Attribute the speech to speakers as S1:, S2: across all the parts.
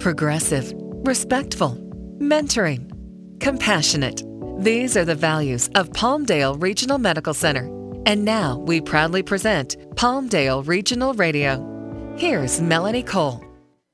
S1: progressive, respectful, mentoring, compassionate. These are the values of Palmdale Regional Medical Center. And now we proudly present Palmdale Regional Radio. Here's Melanie Cole.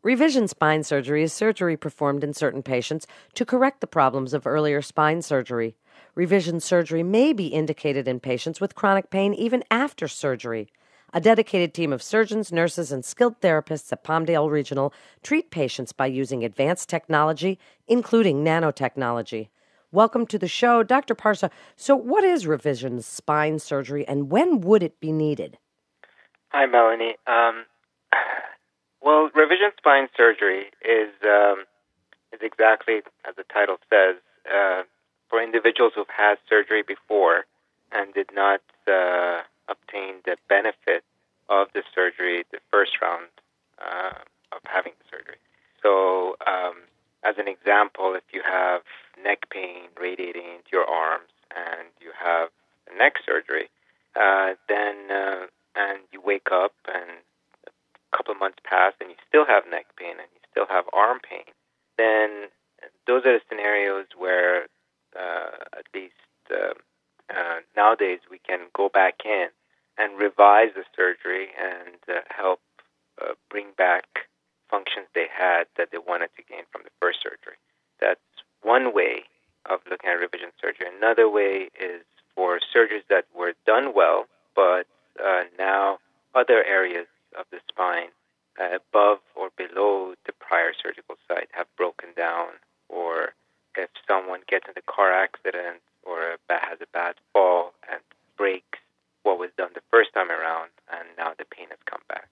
S2: Revision spine surgery is surgery performed in certain patients to correct the problems of earlier spine surgery. Revision surgery may be indicated in patients with chronic pain even after surgery. A dedicated team of surgeons, nurses, and skilled therapists at Palmdale Regional treat patients by using advanced technology, including nanotechnology. Welcome to the show, Dr. Parsa. So, what is revision spine surgery and when would it be needed?
S3: Hi, Melanie. Um, well, revision spine surgery is um, is exactly as the title says uh, for individuals who've had surgery before and did not uh, obtain the benefit of the surgery the first round uh, of having the surgery. So, um, as an example, if you have neck pain radiating into your arms and you have neck surgery, uh, then uh, and you wake up and a couple of months pass and you still have neck pain and you still have arm pain, then those are the scenarios where uh, at least uh, uh, nowadays we can go back in and revise the surgery and uh, help uh, bring back functions they had that they wanted to gain from the first surgery. That's one way of looking at revision surgery. Another way is for surgeries that were done well, but uh, now other areas of the spine uh, above or below the prior surgical site have broken down, or if someone gets in a car accident or has a bad fall and breaks what was done the first time around, and now the pain has come back.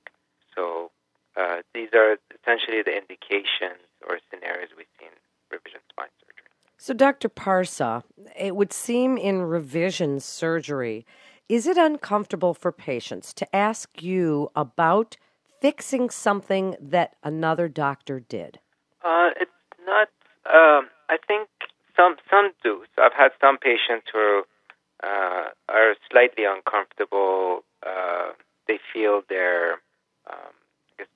S3: So uh, these are essentially the indications or scenarios we see in revision spine surgery.
S2: So, Dr. Parsa, it would seem in revision surgery, is it uncomfortable for patients to ask you about fixing something that another doctor did?
S3: Uh, it's not. Um, I think some some do. So I've had some patients who uh, are slightly uncomfortable. Uh, they feel they're um,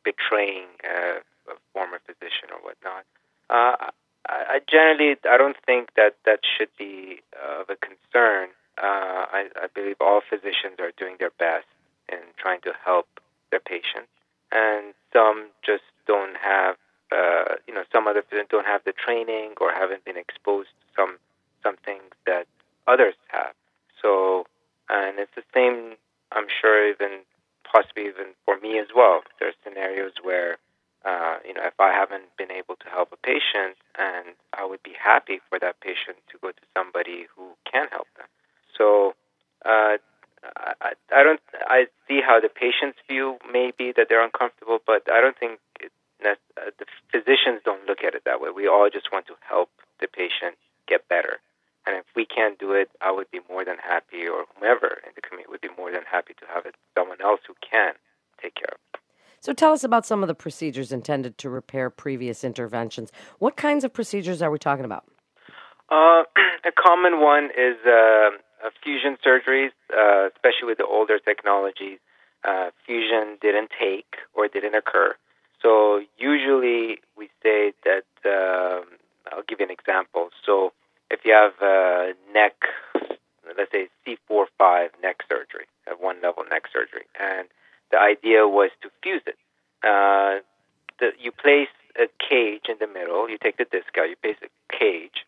S3: betraying a, a former physician or whatnot. Uh, I, I generally I don't think that that should be of a concern. Uh, I, I believe all physicians are doing their best in trying to help their patients, and some just don't have, uh, you know, some other physicians don't have the training or haven't been exposed to some some things that others have. So, and it's the same, I'm sure, even possibly even for me as well. There are scenarios where, uh, you know, if I haven't been able to help a patient, and I would be happy for that patient to go to somebody who can help them. So, uh, I, I don't. I see how the patient's view may be that they're uncomfortable, but I don't think it, uh, the physicians don't look at it that way. We all just want to help the patient get better. And if we can't do it, I would be more than happy, or whomever in the community would be more than happy to have it someone else who can take care of it.
S2: So tell us about some of the procedures intended to repair previous interventions. What kinds of procedures are we talking about?
S3: Uh, a common one is uh, fusion surgeries, uh, especially with the older technologies. Uh, fusion didn't take or didn't occur. So usually we say that. Um, I'll give you an example. So if you have a neck, let's say C4-5 neck surgery, at one level neck surgery, and the idea was to fuse it. Uh, the, you place a cage in the middle. You take the disc out. You place a cage,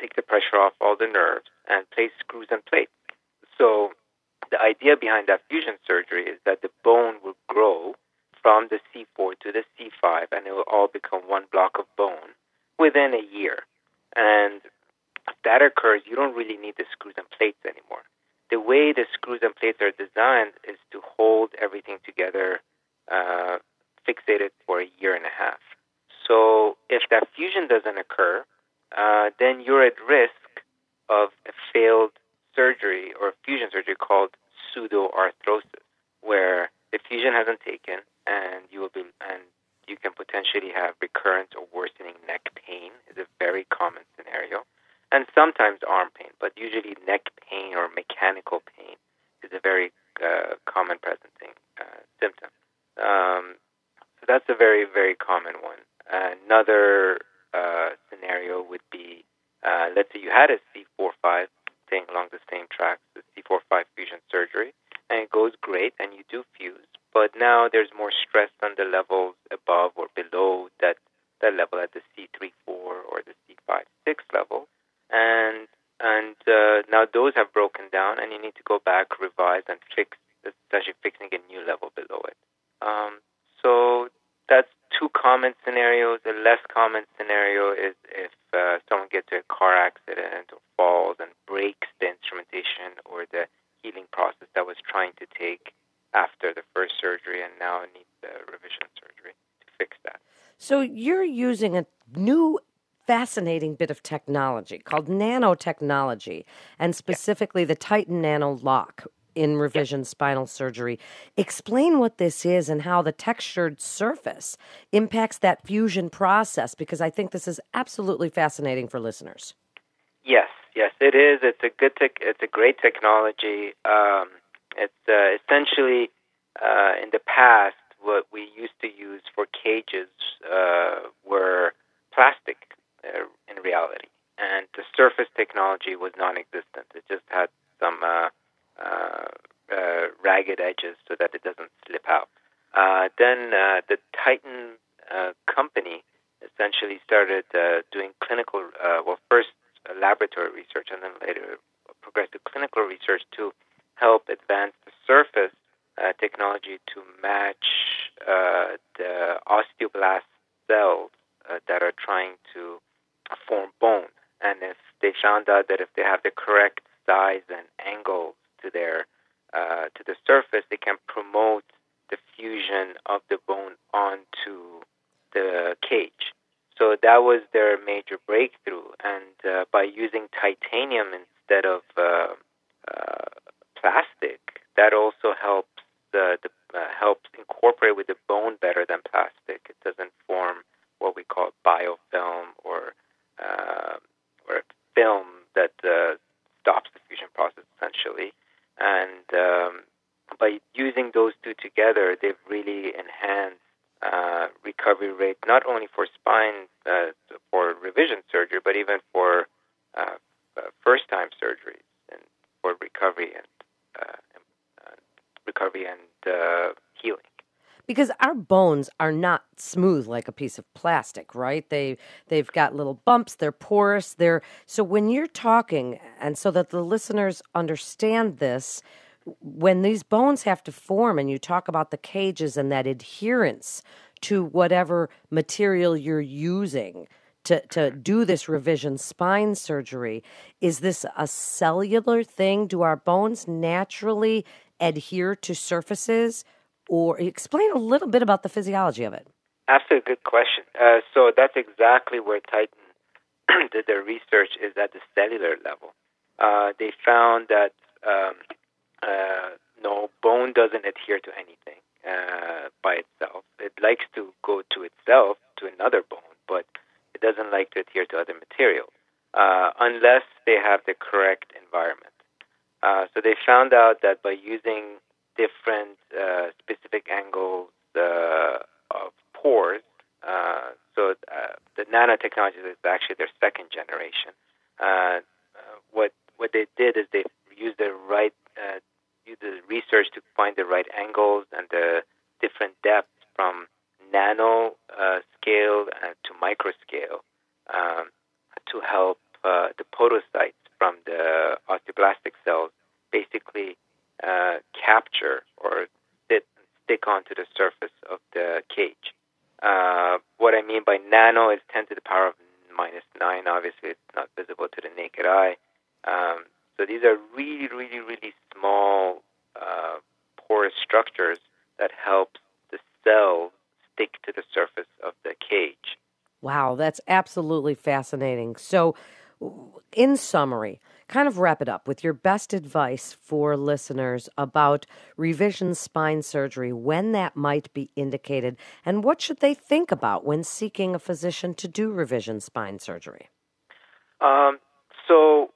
S3: take the pressure off all the nerves, and place screws and plates. So the idea behind that fusion surgery is that the bone will grow from the C4 to the C5, and it will all become one block of bone within a year. And if that occurs, you don't really need the screws and plates anymore. The way the screws and plates are designed is to hold everything together, uh, fixated for a year and a half. So if that fusion doesn't occur, uh, then you're at risk of a failed surgery or fusion surgery called pseudoarthrosis, where the fusion hasn't taken and you will be and you can potentially have recurrent or worsening neck pain is a very common scenario and sometimes arm pain, but usually neck pain or mechanical pain is a very uh, common presenting uh, symptom. Um, so that's a very, very common one. Another uh, scenario would be, uh, let's say you had a C4-5, staying along the same tracks, the C4-5 fusion surgery, and it goes great, and you do fuse. But now there's more stress on the levels above or below that that level at the C3-4 or the C5-6 level, and and uh, now those have broken down, and you need to go back, revise, and fix, especially fixing a new level below it. Um, so that's two common scenarios. A less common scenario is if uh, someone gets a car accident or falls and breaks the instrumentation or the healing process that was trying to take after the first surgery and now needs the revision surgery to fix that.
S2: So you're using a new fascinating bit of technology called nanotechnology, and specifically yeah. the Titan Nano Lock in revision yeah. spinal surgery. Explain what this is and how the textured surface impacts that fusion process, because I think this is absolutely fascinating for listeners.
S3: Yes, yes, it is. It's a good. It's a great technology. Um, it's uh, essentially uh, in the past what we used to use for cages uh, were plastic uh, in reality. And the surface technology was non-existent. It just had some uh, uh, uh, ragged edges so that it doesn't slip out. Uh, then uh, the Titan company essentially started doing clinical, well, first laboratory research and then later progressed to clinical research to help advance the surface technology to match the osteoblast cells that are trying to form bone. And if they found out that if they have the correct size and angles to their uh, to the surface, they can promote the fusion of the bone onto the cage. So that was their major breakthrough. And uh, by using titanium instead of uh, uh plastic, that also helps the, the uh, helps incorporate with the bone better than plastic. It doesn't form what we call biofilm or uh, or a film that uh, stops the fusion process essentially. And um, by using those two together, they've really enhanced uh, recovery rate not for spine uh, for revision surgery, but even for uh, uh first-time surgeries and for recovery and uh, recovery and healing.
S2: Because our bones are not smooth like a piece of plastic right? They they've got little bumps they're porous they're so when you're talking and so that the listeners understand this when these bones have to form and you talk about the cages and that adherence to whatever material you're using to, to do this revision spine surgery is this a cellular thing do our bones naturally adhere to surfaces or explain a little bit about the physiology of it.
S3: Absolutely good question. Uh, so that's exactly where Titan did their research is at the cellular level. Uh, they found that um, uh, no bone doesn't adhere to anything uh, by itself. It likes to go to itself to another bone, but it doesn't like to adhere to other material uh, unless they have the correct environment. Uh, so they found out that by using different uh, specific angles uh, of pores. Uh, so the nanotechnology is actually their second generation. What what they did is they used the right used the research to find the right angles and the different depths from nano scale to micro scale um, to help the podocytes from the osteoblastic cells basically uh, capture or sit, stick onto the surface of the cage. Uh, what I mean by nano is 10 to the power of minus 9. Obviously, it's not visible to the naked eye. Um, so these are really, really, really small uh, structures that help the cell stick to the surface of the cage.
S2: Wow, that's absolutely fascinating. So, in summary, kind of wrap it up with your best advice for listeners about revision spine surgery, when that might be indicated, and what should they think about when seeking a physician to do revision spine surgery?
S3: Um, so,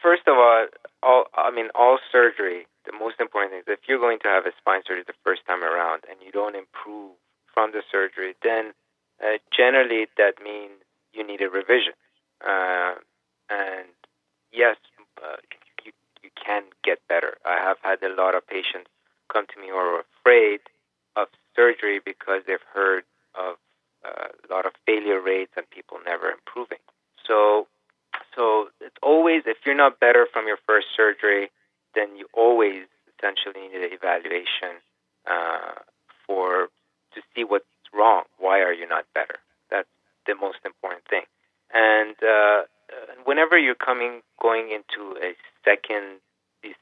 S3: first of all, all, I mean, all surgery, the most important thing is if you're going to have a spine surgery the first time around and you don't improve from the surgery, then uh, generally that means you need a revision. Uh, and yes, uh, you, you can get better. I have had a lot of patients come to me who are afraid of surgery because they've heard of uh, a lot of failure rates and people never improving. So, so it's always if you're not better from your first surgery, then you always essentially need an evaluation uh, for to see what's wrong. Why are you not better? That's the most important thing. And uh, whenever you're coming going into a second,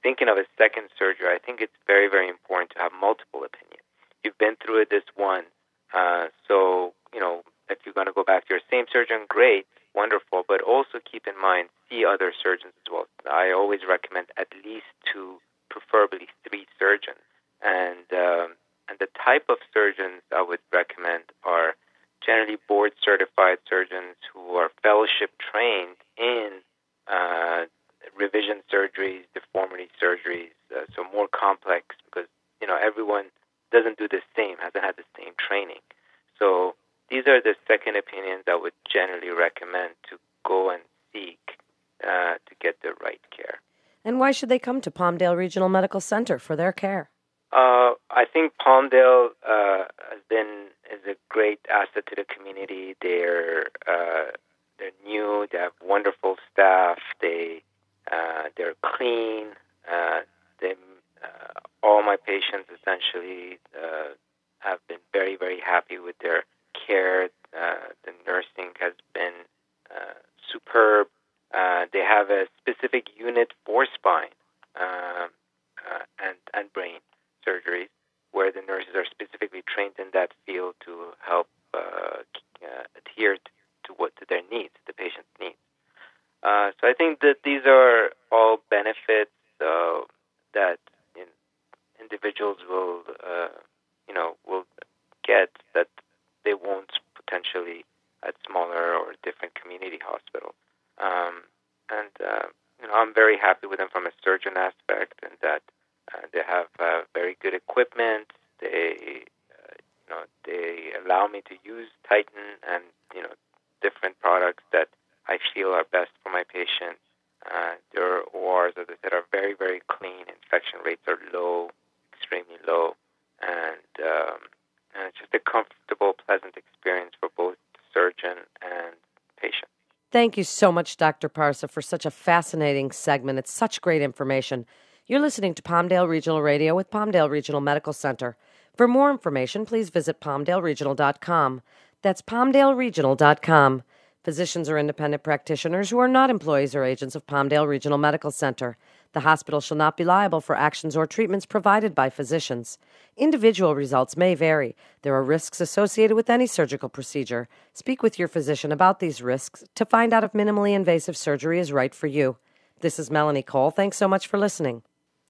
S3: thinking of a second surgery, I think it's very very important to have multiple opinions. You've been through it this one, uh, so you know if you're going to go back to your same surgeon, great, wonderful. But also keep in mind see other surgeons as well. I always recommend at least two, preferably three surgeons, and um, and the type of surgeons I would recommend are generally board certified surgeons who are fellowship trained in uh, revision surgeries, deformity surgeries, uh, so more complex because you know everyone doesn't do the same, hasn't had the same training. So these are the second opinions I would generally recommend to go and seek uh, to get the right care.
S2: And why should they come to Palmdale Regional Medical Center for their care?
S3: Uh, I think Palmdale uh, has been is a great asset to the community. They're uh, they're new. They have wonderful staff. They uh, they're clean. Uh, they uh, all my patients essentially have been very very happy with their care. the nursing has been superb. they have a specific unit for spine um, and and brain surgeries where the nurses are specifically trained in that field to help uh, uh, adhere to, to, what to their needs, the patient's needs. Uh, so I think that these are all benefits uh, that in, individuals will, uh, you know, will get that they won't potentially at smaller or different community hospitals. Um, and uh, you know, I'm very happy with them from a surgeon aspect, and that uh, they have uh, very good equipment. They, uh, you know, they allow me to use Titan and you know different products that I feel are best for my patients. Uh, their ORs, as I said, are very very clean. Infection rates are low, extremely low, and, um, and it's just a comfortable, pleasant experience for both surgeon and patient.
S2: Thank you so much, Dr. Parsa, for such a fascinating segment. It's such great information. You're listening to Palmdale Regional Radio with Palmdale Regional Medical Center. For more information, please visit palmdaleregional.com. That's palmdaleregional.com. Physicians are independent practitioners who are not employees or agents of Palmdale Regional Medical Center. The hospital shall not be liable for actions or treatments provided by physicians. Individual results may vary. There are risks associated with any surgical procedure. Speak with your physician about these risks to find out if minimally invasive surgery is right for you. This is Melanie Cole. Thanks so much for listening.